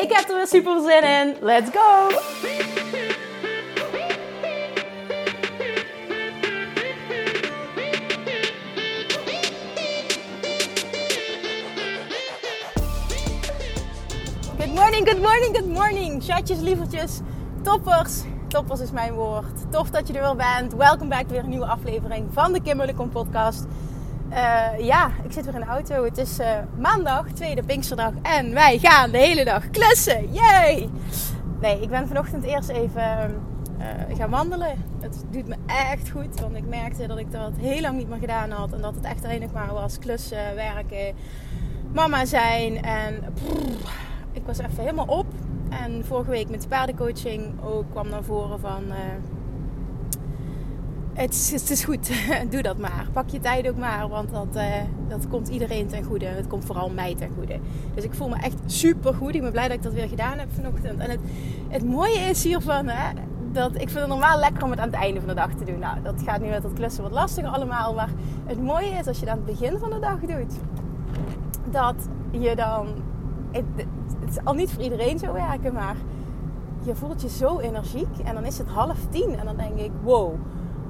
Ik heb er weer super zin in. Let's go! Good morning, good morning, good morning. Chatjes, lievertjes, toppers. Toppers is mijn woord. Tof dat je er weer bent. Welkom bij weer een nieuwe aflevering van de Kim Kom podcast. Uh, ja, ik zit weer in de auto. Het is uh, maandag, tweede Pinksterdag. En wij gaan de hele dag klussen. Yay! Nee, ik ben vanochtend eerst even uh, gaan wandelen. Het doet me echt goed. Want ik merkte dat ik dat heel lang niet meer gedaan had. En dat het echt alleen nog maar was klussen, werken, mama zijn. En ik was even helemaal op. En vorige week met de paardencoaching ook kwam naar voren van... Het is, het is, goed, doe dat maar. Pak je tijd ook maar, want dat, uh, dat komt iedereen ten goede. Het komt vooral mij ten goede. Dus ik voel me echt super goed. Ik ben blij dat ik dat weer gedaan heb vanochtend. En het, het mooie is hiervan, hè, dat ik vind het normaal lekker om het aan het einde van de dag te doen. Nou, dat gaat nu met dat klussen wat lastiger allemaal. Maar het mooie is als je het aan het begin van de dag doet, dat je dan... Het, het al niet voor iedereen zo werken, maar je voelt je zo energiek. En dan is het half tien en dan denk ik, wow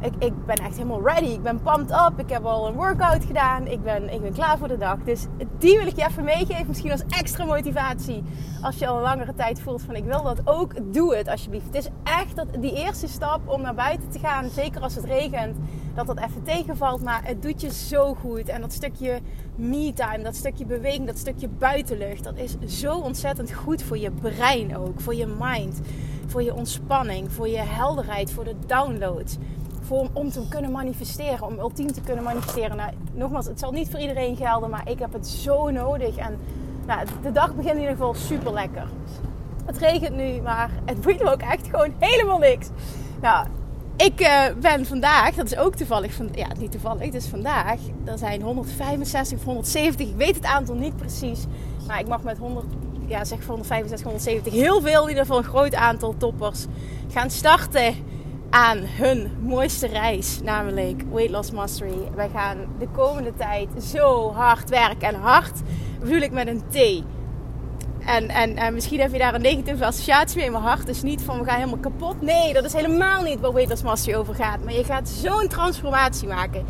ik, ik ben echt helemaal ready. Ik ben pumped up. Ik heb al een workout gedaan. Ik ben, ik ben klaar voor de dag. Dus die wil ik je even meegeven. Misschien als extra motivatie. Als je al een langere tijd voelt van ik wil dat ook. Doe het alsjeblieft. Het is echt dat, die eerste stap om naar buiten te gaan. Zeker als het regent. Dat dat even tegenvalt. Maar het doet je zo goed. En dat stukje me-time. Dat stukje beweging. Dat stukje buitenlucht. Dat is zo ontzettend goed voor je brein ook. Voor je mind. Voor je ontspanning. Voor je helderheid. Voor de downloads voor, om te kunnen manifesteren, om ultiem te kunnen manifesteren. Nou, nogmaals, het zal niet voor iedereen gelden, maar ik heb het zo nodig. En nou, de dag begint in ieder geval super lekker. Het regent nu, maar het boeit me ook echt gewoon helemaal niks. Nou, ik uh, ben vandaag, dat is ook toevallig, van, ja niet toevallig, dus vandaag, er zijn 165 of 170, ik weet het aantal niet precies, maar ik mag met 100, ja zeg 165, 170, heel veel, in ieder geval een groot aantal toppers gaan starten aan hun mooiste reis, namelijk Weight Loss Mastery. Wij gaan de komende tijd zo hard werken. En hard bedoel ik met een T. En, en, en misschien heb je daar een negatieve associatie mee, maar hard is niet van we gaan helemaal kapot. Nee, dat is helemaal niet waar Weight Loss Mastery over gaat. Maar je gaat zo'n transformatie maken.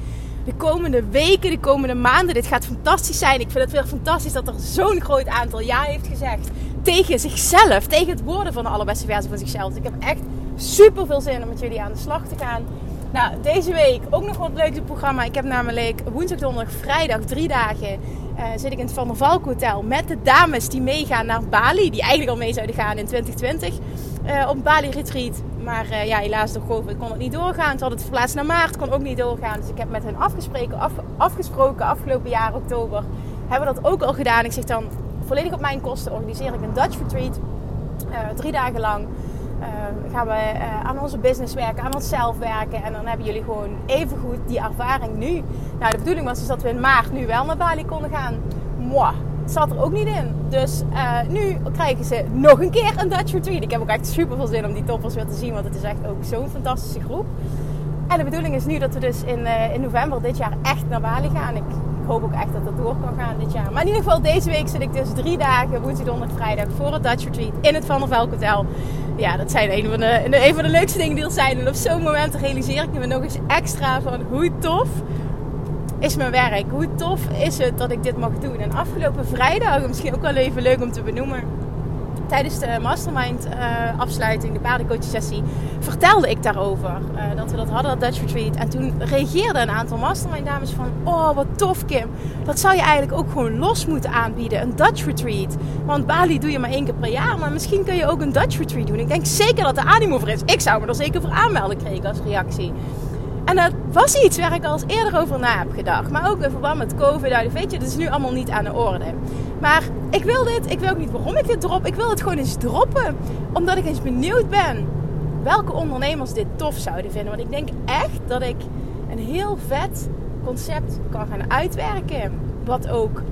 De komende weken, de komende maanden. Dit gaat fantastisch zijn. Ik vind het weer fantastisch dat er zo'n groot aantal ja heeft gezegd. Tegen zichzelf. Tegen het worden van de allerbeste versie van zichzelf. Dus ik heb echt super veel zin om met jullie aan de slag te gaan. Nou, deze week ook nog wat leuks programma. Ik heb namelijk woensdag, donderdag, vrijdag, drie dagen uh, zit ik in het Van der Valk Hotel met de dames die meegaan naar Bali. Die eigenlijk al mee zouden gaan in 2020 uh, eh, op Bali Retreat. Maar uh, ja, helaas door COVID kon het niet doorgaan. Ze hadden het verplaatst naar maart, kon ook niet doorgaan. Dus ik heb met hen afgesproken, af, afgesproken afgelopen jaar oktober. Hebben we dat ook al gedaan. Ik zeg dan volledig op mijn kosten organiseer ik een Dutch Retreat. drie dagen lang. Uh, gaan we uh, aan onze business werken, aan onszelf werken. En dan hebben jullie gewoon even goed die ervaring nu. Nou, de bedoeling was dus dat we in maart nu wel naar Bali konden gaan. Mwah, zat er ook niet in. Dus uh, nu krijgen ze nog een keer een Dutch Retreat. Ik heb ook echt super veel zin om die toppers weer te zien. Want het is echt ook zo'n fantastische groep. En de bedoeling is nu dat we dus in, in november dit jaar echt naar Bali gaan. Ik hoop ook echt dat dat door kan gaan dit jaar. Maar in ieder geval, deze week zit ik dus drie dagen, woensdag, donderdag, vrijdag, voor het Dutch Retreat in het Van der Velk Hotel. Ja, dat zijn een van de, een van de leukste dingen die er zijn. En op zo'n moment realiseer ik me nog eens extra van hoe tof is mijn werk. Hoe tof is het dat ik dit mag doen. En afgelopen vrijdag, misschien ook wel even leuk om te benoemen tijdens de mastermind uh, afsluiting, de paardencoach sessie, vertelde ik daarover. Uh, dat we dat hadden, dat Dutch Retreat. En toen reageerden een aantal mastermind dames van... Oh, wat tof Kim. Dat zou je eigenlijk ook gewoon los moeten aanbieden. Een Dutch Retreat. Want Bali doe je maar één keer per jaar. Maar misschien kun je ook een Dutch Retreat doen. Ik denk zeker dat de animo voor is. Ik zou me er zeker voor aanmelden, kreeg ik als reactie. En dat was iets waar ik al eens eerder over na heb gedacht. Maar ook in verband met COVID. Nou, weet je, dat is nu allemaal niet aan de orde. Maar ik wil dit. Ik weet ook niet waarom ik dit drop. Ik wil het gewoon eens droppen. Omdat ik eens benieuwd ben welke ondernemers dit tof zouden vinden. Want ik denk echt dat ik een heel vet concept kan gaan uitwerken. Wat ook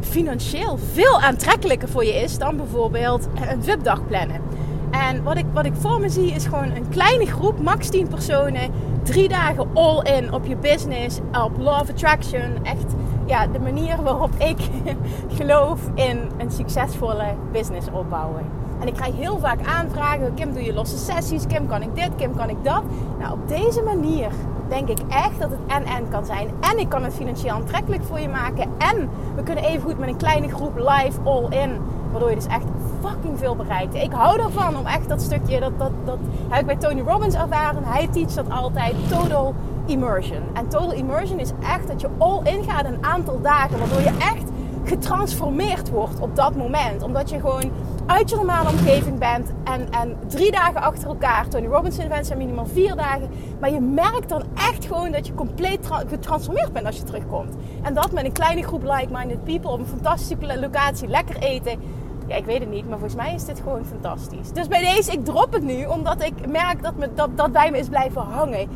financieel veel aantrekkelijker voor je is dan bijvoorbeeld een VIP-dag plannen. En wat ik, wat ik voor me zie is gewoon een kleine groep, max 10 personen. Drie dagen all in op je business, op law of attraction. Echt ja, de manier waarop ik geloof in een succesvolle business opbouwen. En ik krijg heel vaak aanvragen. Kim, doe je losse sessies? Kim, kan ik dit? Kim, kan ik dat? Nou, op deze manier denk ik echt dat het en-en kan zijn. En ik kan het financieel aantrekkelijk voor je maken. En we kunnen even goed met een kleine groep live all-in. Waardoor je dus echt fucking veel bereikt. Ik hou ervan om echt dat stukje, dat, dat, dat heb ik bij Tony Robbins ervaren. Hij teacht dat altijd, total immersion. En total immersion is echt dat je all-in gaat een aantal dagen. Waardoor je echt getransformeerd wordt op dat moment. Omdat je gewoon uit je normale omgeving bent. En, en drie dagen achter elkaar. Tony Robbins events zijn minimaal vier dagen. Maar je merkt dan echt gewoon dat je compleet getransformeerd bent als je terugkomt. En dat met een kleine groep like-minded people op een fantastische locatie. Lekker eten. Ja, ik weet het niet, maar volgens mij is dit gewoon fantastisch. Dus bij deze, ik drop het nu, omdat ik merk dat, me, dat, dat bij me is blijven hangen.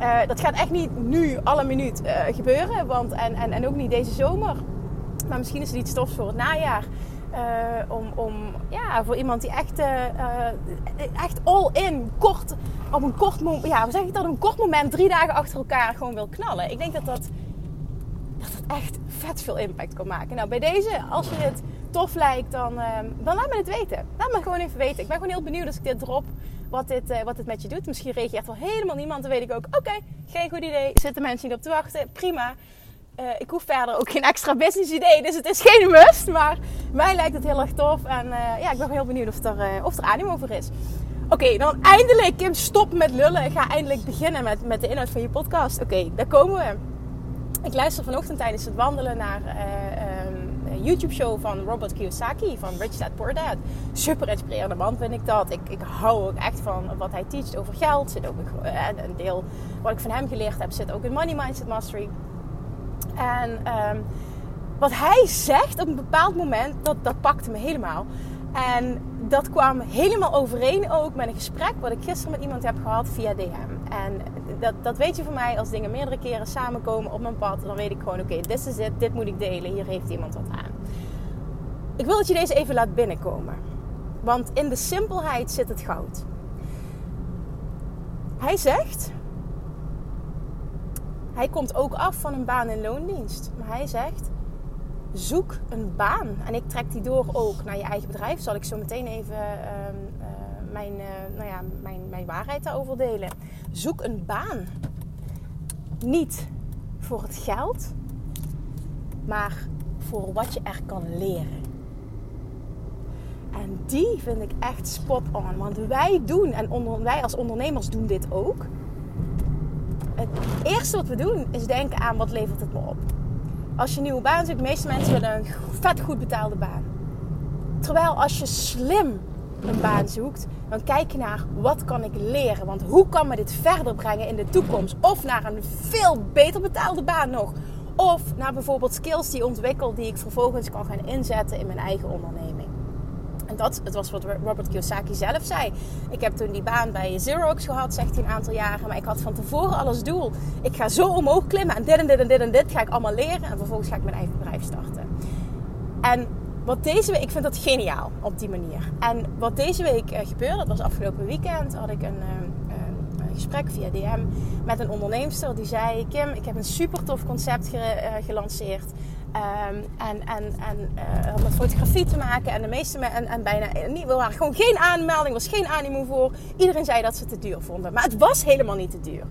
Uh, dat gaat echt niet nu, alle minuut uh, gebeuren. Want, en, en, en ook niet deze zomer. Maar misschien is het iets stofs voor het najaar. Uh, om, om, ja, voor iemand die echt, echt all in, kort, op een kort moment, ja, hoe zeg ik dat, een kort moment, drie dagen achter elkaar gewoon wil knallen. Ik denk dat dat, dat, echt vet veel impact kan maken. Nou, bij deze, als je het tof lijkt, dan, dan laat me het weten. Laat me gewoon even weten. Ik ben gewoon heel benieuwd als ik dit drop, wat dit, wat dit met je doet. Misschien reageert wel helemaal niemand, dan weet ik ook, oké, geen goed idee, zitten mensen niet op te wachten, prima. Uh, ik hoef verder ook geen extra business idee, dus het is geen must. Maar mij lijkt het heel erg tof. En uh, ja, ik ben heel benieuwd of er, uh, of er animo over is. Oké, dan eindelijk, Kim, stop met lullen. Ik ga eindelijk beginnen met, met de inhoud van je podcast. Oké, daar komen we. Ik luister vanochtend tijdens het wandelen naar um, een YouTube-show van Robert Kiyosaki van Rich Dad Poor Dad. Super inspirerende man vind ik dat. Ik, ik hou ook echt van wat hij teacht over geld. Zit ook een deel wat ik van hem geleerd heb, zit ook in Money Mindset Mastery. En um, wat hij zegt op een bepaald moment, dat, dat pakte me helemaal. En dat kwam helemaal overeen ook met een gesprek wat ik gisteren met iemand heb gehad via DM. En dat, dat weet je van mij, als dingen meerdere keren samenkomen op mijn pad, dan weet ik gewoon: oké, dit is het, dit moet ik delen, hier heeft iemand wat aan. Ik wil dat je deze even laat binnenkomen. Want in de simpelheid zit het goud. Hij zegt: hij komt ook af van een baan in loondienst. Maar hij zegt: zoek een baan. En ik trek die door ook naar je eigen bedrijf. Zal ik zo meteen even uh, uh, mijn, uh, nou ja, mijn, mijn waarheid daarover delen. Zoek een baan. Niet voor het geld, maar voor wat je er kan leren. En die vind ik echt spot on. Want wij doen, en onder, wij als ondernemers doen dit ook het eerste wat we doen is denken aan wat levert het me op. Als je een nieuwe baan zoekt, de meeste mensen willen een vet goed betaalde baan. Terwijl als je slim een baan zoekt, dan kijk je naar wat kan ik leren. Want hoe kan me dit verder brengen in de toekomst? Of naar een veel beter betaalde baan nog. Of naar bijvoorbeeld skills die ontwikkel die ik vervolgens kan gaan inzetten in mijn eigen onderneming. En dat het was wat Robert Kiyosaki zelf zei. Ik heb toen die baan bij Xerox gehad, zegt hij een aantal jaren. Maar ik had van tevoren alles doel. Ik ga zo omhoog klimmen en dit en dit en dit en dit ga ik allemaal leren. En vervolgens ga ik mijn eigen bedrijf starten. En wat deze week, ik vind dat geniaal op die manier. En wat deze week uh, gebeurde, dat was afgelopen weekend, had ik een, een gesprek via DM met een onderneemster die zei: Kim, ik heb een super tof concept ge, uh, gelanceerd. Um, en en, en uh, met fotografie te maken. En de meeste en, en bijna niet, er waren gewoon geen aanmelding, was geen animo voor. Iedereen zei dat ze het te duur vonden. Maar het was helemaal niet te duur.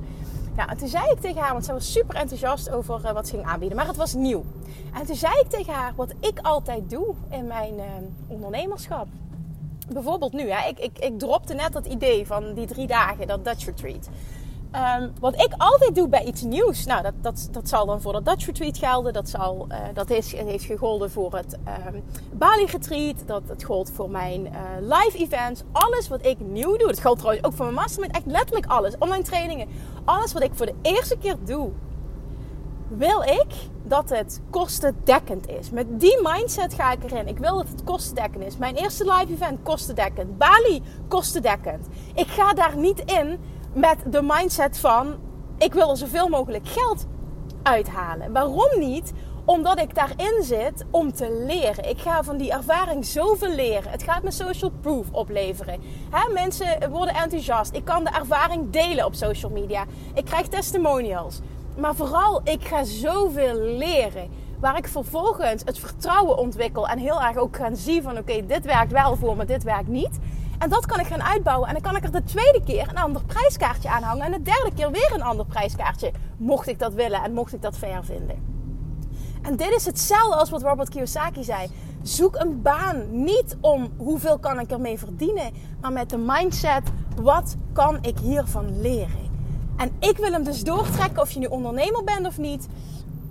Ja, en toen zei ik tegen haar, want zij was super enthousiast over uh, wat ze ging aanbieden, maar het was nieuw. En toen zei ik tegen haar wat ik altijd doe in mijn ondernemerschap. Bijvoorbeeld nu, hè, ik, ik, ik dropte net dat idee van die drie dagen, dat Dutch Retreat. Ehm, wat ik altijd doe bij iets nieuws, nou dat, dat, dat zal dan voor de Dutch Retreat gelden. Dat, zal, uh, dat is, heeft gegolden voor het um, Bali Retreat. Dat het gold voor mijn uh, live events. Alles wat ik nieuw doe. Dat geldt trouwens ook voor mijn mastermind. Echt letterlijk alles. Online trainingen. Alles wat ik voor de eerste keer doe. Wil ik dat het kostendekkend is. Met die mindset ga ik erin. Ik wil dat het kostendekkend is. Mijn eerste live event kostendekkend. Bali kostendekkend. Ik ga daar niet in met de mindset van ik wil er zoveel mogelijk geld uithalen. Waarom niet? Omdat ik daarin zit om te leren. Ik ga van die ervaring zoveel leren. Het gaat me social proof opleveren. mensen worden enthousiast. Ik kan de ervaring delen op social media. Ik krijg testimonials. Maar vooral, ik ga zoveel leren. Waar ik vervolgens het vertrouwen ontwikkel. En heel erg ook gaan zien van oké, dit werkt wel voor me, dit werkt niet. En dat kan ik gaan uitbouwen. En dan kan ik er de tweede keer een ander prijskaartje aan hangen. En de derde keer weer een ander prijskaartje. Mocht ik dat willen en mocht ik dat fair vinden. En dit is hetzelfde als wat Robert Kiyosaki zei. Zoek een baan niet om hoeveel kan ik ermee verdienen. Maar met de mindset, wat kan ik hiervan leren? En ik wil hem dus doortrekken of je nu ondernemer bent of niet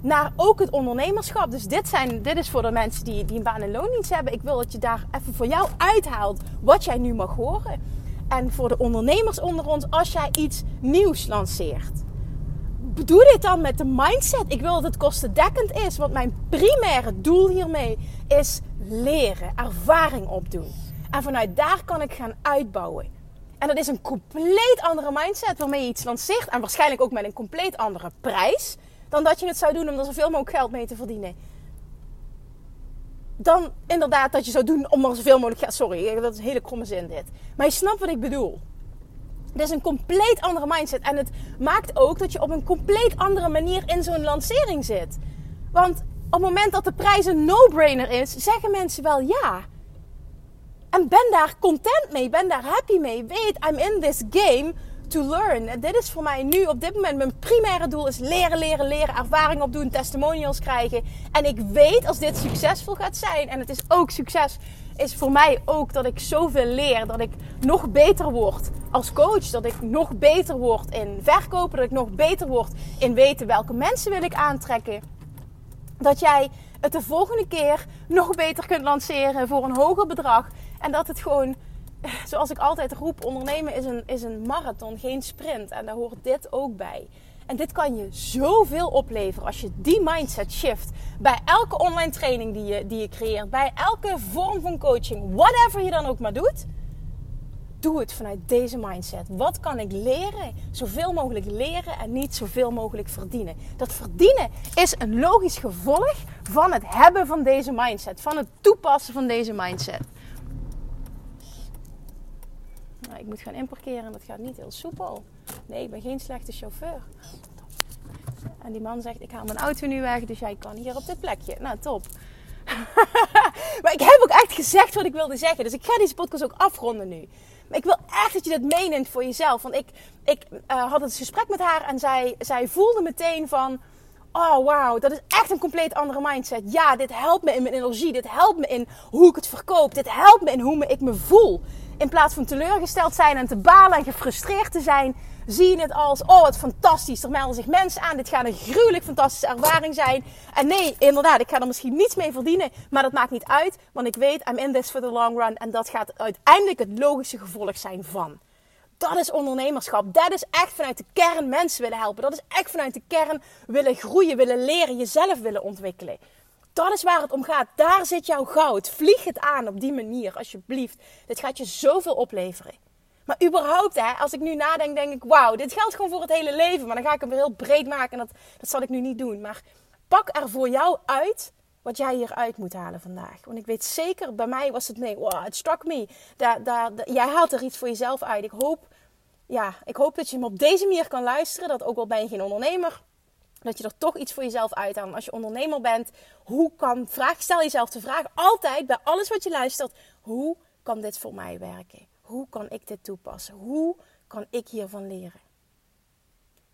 naar ook het ondernemerschap. Dus dit, zijn, dit is voor de mensen die, die een baan en loondienst hebben. Ik wil dat je daar even voor jou uithaalt wat jij nu mag horen. En voor de ondernemers onder ons, als jij iets nieuws lanceert. Doe dit dan met de mindset. Ik wil dat het kostendekkend is. Want mijn primaire doel hiermee is leren, ervaring opdoen. En vanuit daar kan ik gaan uitbouwen. En dat is een compleet andere mindset waarmee je iets lanceert. En waarschijnlijk ook met een compleet andere prijs dan dat je het zou doen om er zoveel mogelijk geld mee te verdienen. Dan inderdaad dat je zou doen om er zoveel mogelijk geld. Sorry, dat is een hele kromme zin dit. Maar je snapt wat ik bedoel. Het is een compleet andere mindset. En het maakt ook dat je op een compleet andere manier in zo'n lancering zit. Want op het moment dat de prijs een no-brainer is, zeggen mensen wel ja. En ben daar content mee, ben daar happy mee. Weet, I'm in this game to learn. dit is voor mij nu op dit moment mijn primaire doel is leren, leren, leren, ervaring opdoen, testimonials krijgen. En ik weet als dit succesvol gaat zijn en het is ook succes, is voor mij ook dat ik zoveel leer, dat ik nog beter word als coach, dat ik nog beter word in verkopen, dat ik nog beter word in weten welke mensen wil ik aantrekken. Dat jij het de volgende keer nog beter kunt lanceren voor een hoger bedrag en dat het gewoon zoals ik altijd roep, ondernemen is een, is een marathon, geen sprint. En daar hoort dit ook bij. En dit kan je zoveel opleveren als je die mindset shift. Bij elke online training die je, die je creëert, bij elke vorm van coaching, whatever je dan ook maar doet. Doe het vanuit deze mindset. Wat kan ik leren? Zoveel mogelijk leren en niet zoveel mogelijk verdienen. Dat verdienen is een logisch gevolg van het hebben van deze mindset. Van het toepassen van deze mindset. Ik moet gaan inparkeren en dat gaat niet heel soepel. Nee, ik ben geen slechte chauffeur. En die man zegt, ik haal mijn auto nu weg, dus jij kan hier op dit plekje. Nou, top. maar ik heb ook echt gezegd wat ik wilde zeggen. Dus ik ga deze podcast ook afronden nu. Maar ik wil echt dat je dit meeneemt voor jezelf. Want ik, ik uh, had het gesprek met haar en zij, zij voelde meteen van... Oh, wauw, dat is echt een compleet andere mindset. Ja, dit helpt me in mijn energie. Dit helpt me in hoe ik het verkoop. Dit helpt me in hoe ik me voel. In plaats van teleurgesteld zijn en te balen en gefrustreerd te zijn, zie je het als: oh, wat fantastisch. Er melden zich mensen aan. Dit gaat een gruwelijk fantastische ervaring zijn. En nee, inderdaad, ik ga er misschien niets mee verdienen. Maar dat maakt niet uit, want ik weet, I'm in this for the long run. En dat gaat uiteindelijk het logische gevolg zijn van. Dat is ondernemerschap. Dat is echt vanuit de kern mensen willen helpen. Dat is echt vanuit de kern willen groeien, willen leren, jezelf willen ontwikkelen. Dat is waar het om gaat. Daar zit jouw goud. Vlieg het aan op die manier, alsjeblieft. Dit gaat je zoveel opleveren. Maar überhaupt, hè, als ik nu nadenk, denk ik: wauw, dit geldt gewoon voor het hele leven. Maar dan ga ik hem weer heel breed maken en dat, dat zal ik nu niet doen. Maar pak er voor jou uit wat jij hieruit moet halen vandaag. Want ik weet zeker, bij mij was het nee, wow, het struck me. Daar, daar, jij haalt er iets voor jezelf uit. Ik hoop, ja, ik hoop dat je hem op deze manier kan luisteren. Dat ook al ben je geen ondernemer dat je er toch iets voor jezelf uithaalt. Als je ondernemer bent, hoe kan, vraag, stel jezelf de vraag altijd bij alles wat je luistert: hoe kan dit voor mij werken? Hoe kan ik dit toepassen? Hoe kan ik hiervan leren?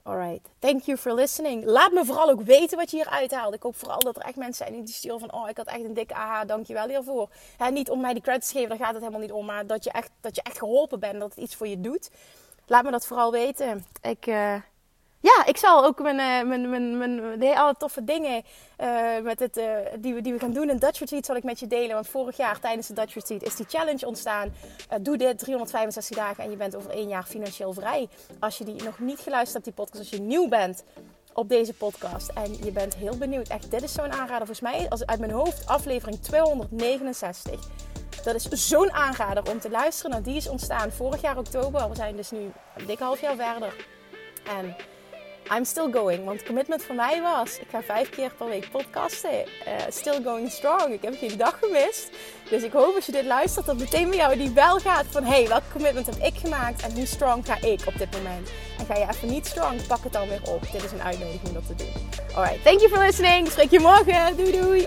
Alright, thank you for listening. Laat me vooral ook weten wat je hier uithaalt. Ik hoop vooral dat er echt mensen zijn die sturen van... oh, ik had echt een dikke aha, dankjewel hiervoor. He, niet om mij die credits te geven, daar gaat het helemaal niet om. Maar dat je echt, dat je echt geholpen bent, dat het iets voor je doet. laat me dat vooral weten. Ik, uh, ja, ik zal ook mijn, uh, mijn, mijn, mijn, alle toffe dingen uh, met het, die, we, die we gaan doen in Dutch Retreat zal ik met je delen. Want vorig jaar tijdens de Dutch Retreat is die challenge ontstaan. doe dit 365 dagen en je bent over één jaar financieel vrij. Als je die nog niet geluisterd hebt, die podcast, als je nieuw bent op deze podcast en je bent heel benieuwd. Echt, dit is zo'n aanrader. Volgens mij, als uit mijn hoofd, aflevering 269. Dat is zo'n aanrader om te luisteren. Nou, die is ontstaan vorig jaar oktober. We zijn dus nu een dikke half jaar verder. En I'm still going. Want commitment voor mij was: ik ga vijf keer per week podcasten. Uh, still going strong. Ik heb geen dag gemist. Dus ik hoop als je dit luistert, dat meteen bij jou die bel gaat van: hey, welk commitment heb ik gemaakt en hoe strong ga ik op dit moment? En ga je even niet strong, pak het dan weer op. Dit is een uitnodiging om dat te doen. Alright, thank you for listening. Spreek je morgen. Doei doei.